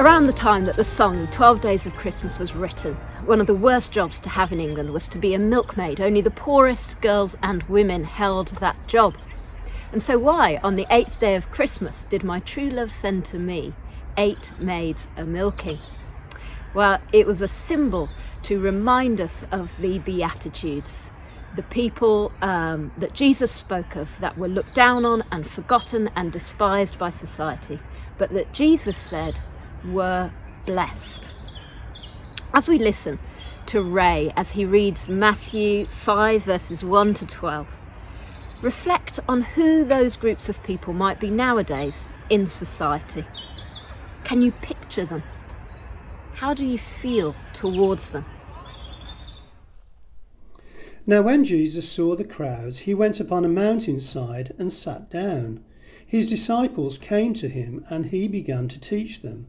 Around the time that the song 12 Days of Christmas was written, one of the worst jobs to have in England was to be a milkmaid. Only the poorest girls and women held that job. And so, why, on the eighth day of Christmas, did my true love send to me eight maids a milking? Well, it was a symbol to remind us of the Beatitudes, the people um, that Jesus spoke of that were looked down on and forgotten and despised by society, but that Jesus said were blessed. As we listen to Ray as he reads Matthew 5, verses 1 to 12, reflect on who those groups of people might be nowadays in society. Can you picture them? How do you feel towards them? Now, when Jesus saw the crowds, he went upon a mountainside and sat down. His disciples came to him, and he began to teach them.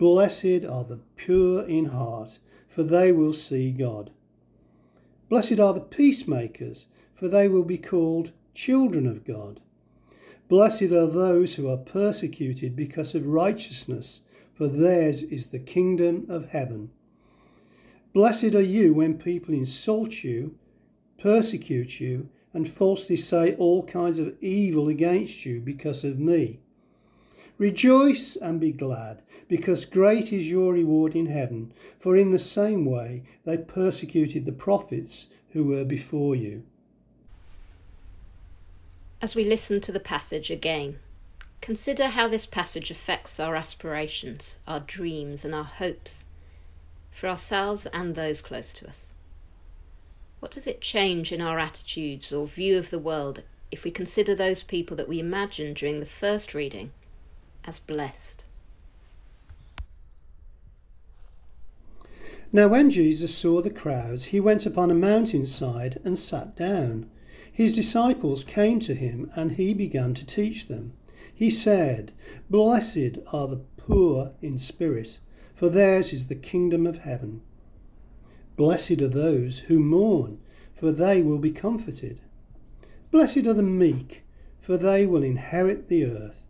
Blessed are the pure in heart, for they will see God. Blessed are the peacemakers, for they will be called children of God. Blessed are those who are persecuted because of righteousness, for theirs is the kingdom of heaven. Blessed are you when people insult you persecute you, and falsely say all kinds of evil against you because of me. Rejoice and be glad, because great is your reward in heaven, for in the same way they persecuted the prophets who were before you. As we listen to the passage again, consider how this passage affects our aspirations, our dreams, and our hopes for ourselves and those close to us. What does it change in our attitudes or view of the world if we consider those people that we imagined during the first reading as blessed? Now, when Jesus saw the crowds, he went upon a mountainside and sat down. His disciples came to him, and he began to teach them. He said, Blessed are the poor in spirit, for theirs is the kingdom of heaven. Blessed are those who mourn, for they will be comforted. Blessed are the meek, for they will inherit the earth.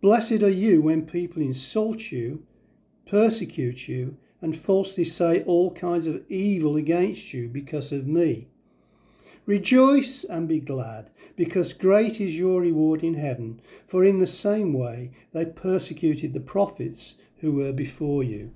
Blessed are you when people insult you, persecute you, and falsely say all kinds of evil against you because of me. Rejoice and be glad, because great is your reward in heaven, for in the same way they persecuted the prophets who were before you.